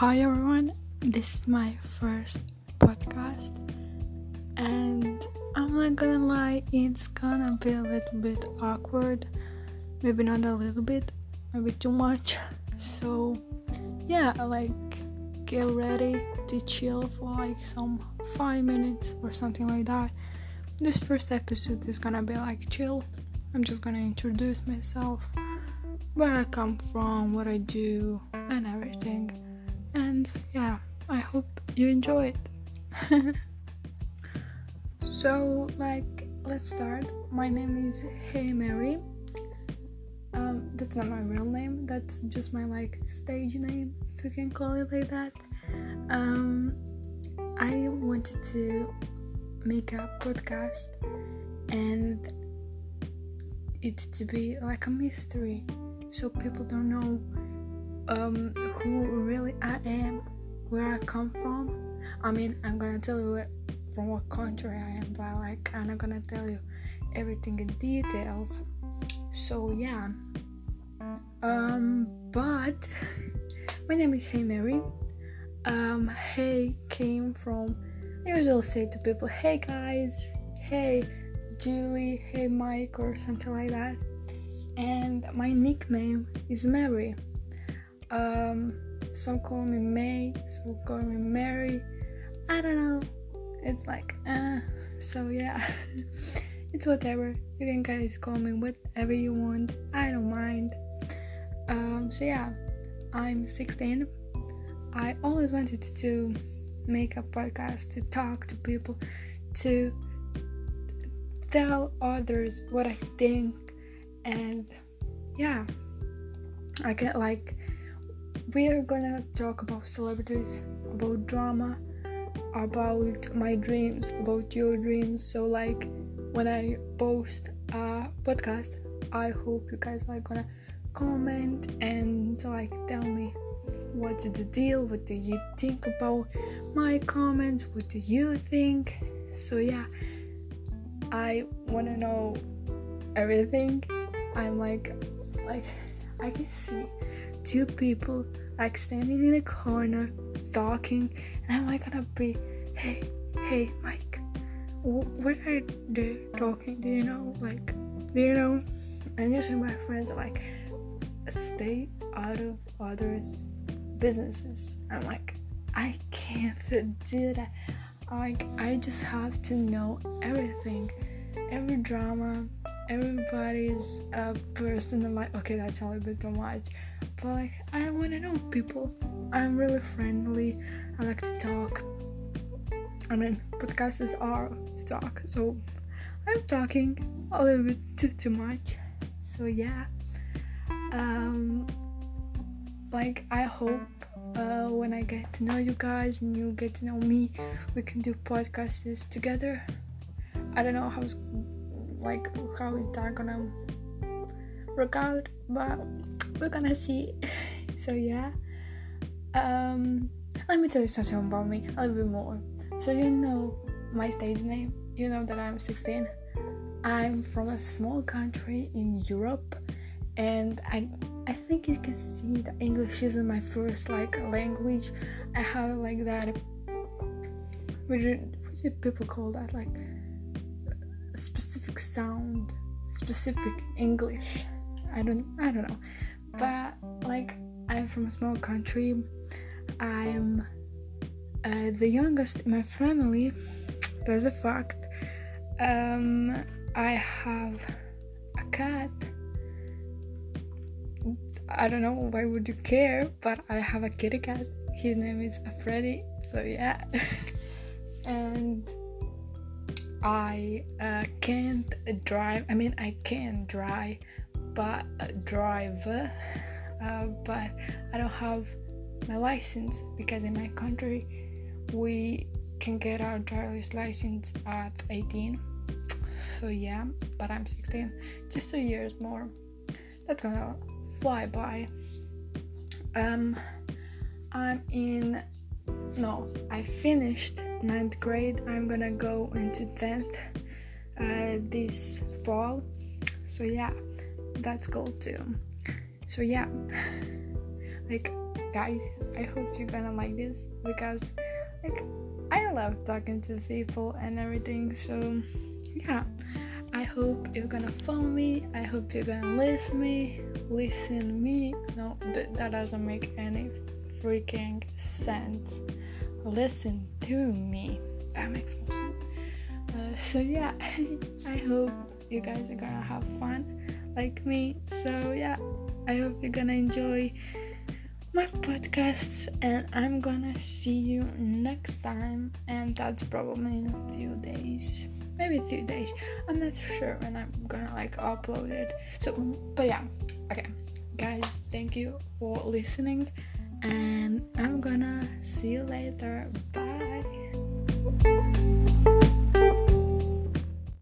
Hi everyone, this is my first podcast, and I'm not gonna lie, it's gonna be a little bit awkward. Maybe not a little bit, maybe too much. So, yeah, like get ready to chill for like some five minutes or something like that. This first episode is gonna be like chill. I'm just gonna introduce myself, where I come from, what I do, and everything. And yeah, I hope you enjoy it. so, like, let's start. My name is Hey Mary. Um, that's not my real name. That's just my like stage name, if you can call it like that. Um, I wanted to make a podcast and it to be like a mystery, so people don't know um, who really I am, where I come from. I mean, I'm gonna tell you from what country I am, but like I'm not gonna tell you everything in details. So yeah. Um, but my name is Hey Mary. Um, Hey came from. I usually say to people, Hey guys, Hey Julie, Hey Mike, or something like that. And my nickname is Mary. Um, some call me May, some call me Mary. I don't know. It's like, uh, so yeah, it's whatever. You can guys call me whatever you want. I don't mind. Um, so yeah, I'm 16. I always wanted to make a podcast to talk to people, to tell others what I think, and yeah, I get like we are gonna talk about celebrities, about drama, about my dreams, about your dreams. So, like, when I post a podcast, I hope you guys are gonna comment and like tell me what's the deal, what do you think about my comments, what do you think. So, yeah, I wanna know everything. I'm like, like, I can see two people like standing in a corner talking and i'm like gonna be hey hey mike what are they talking? Do you know like do you know? And usually my friends are like stay out of others businesses. I'm like i can't do that. Like i just have to know everything every drama everybody's uh, person like okay that's a little bit too much. But like i want to know people. I'm really friendly. I like to talk. I mean podcasts are to talk so i'm talking a little bit too, too much. So yeah. Um like i hope uh, when i get to know you guys and you get to know me we can do podcasts together. I don't know how's like how is that gonna work out? But we're gonna see. So yeah. Um let me tell you something about me a little bit more. So you know my stage name. You know that i'm 16 i'm from a small country in europe and i i think you can see that english isn't my first like language. I have like that what do, people call that? Like specific sound, specific English. I don't I don't know. But like I'm from a small country. I'm uh, the youngest in my family. There's a fact. Um, I have a cat. I don't know why would you care, but I have a kitty cat. His name is Freddy. So yeah. and I uh, can't drive. I mean, I can drive, but uh, drive, uh, but I don't have my license because in my country we can get our driver's license at 18. So yeah, but I'm 16, just two years more. That's gonna fly by. Um, I'm in. No, I finished ninth grade. I'm gonna go into 10th uh, this fall. So, yeah, that's cool too. So, yeah, like guys i hope you're gonna like this because like i love talking to people and everything so yeah i hope you're gonna follow me i hope you're gonna listen me listen me no th- that doesn't make any freaking sense listen to me. That makes more sense. Uh, so yeah i hope you guys are gonna have fun like me. So yeah i hope you're gonna enjoy my podcasts and i'm gonna see you next time and that's probably in a few days. Maybe few days. I'm not sure when i'm gonna like upload it. So but yeah okay. Guys thank you for listening and I'm gonna see you later. Bye.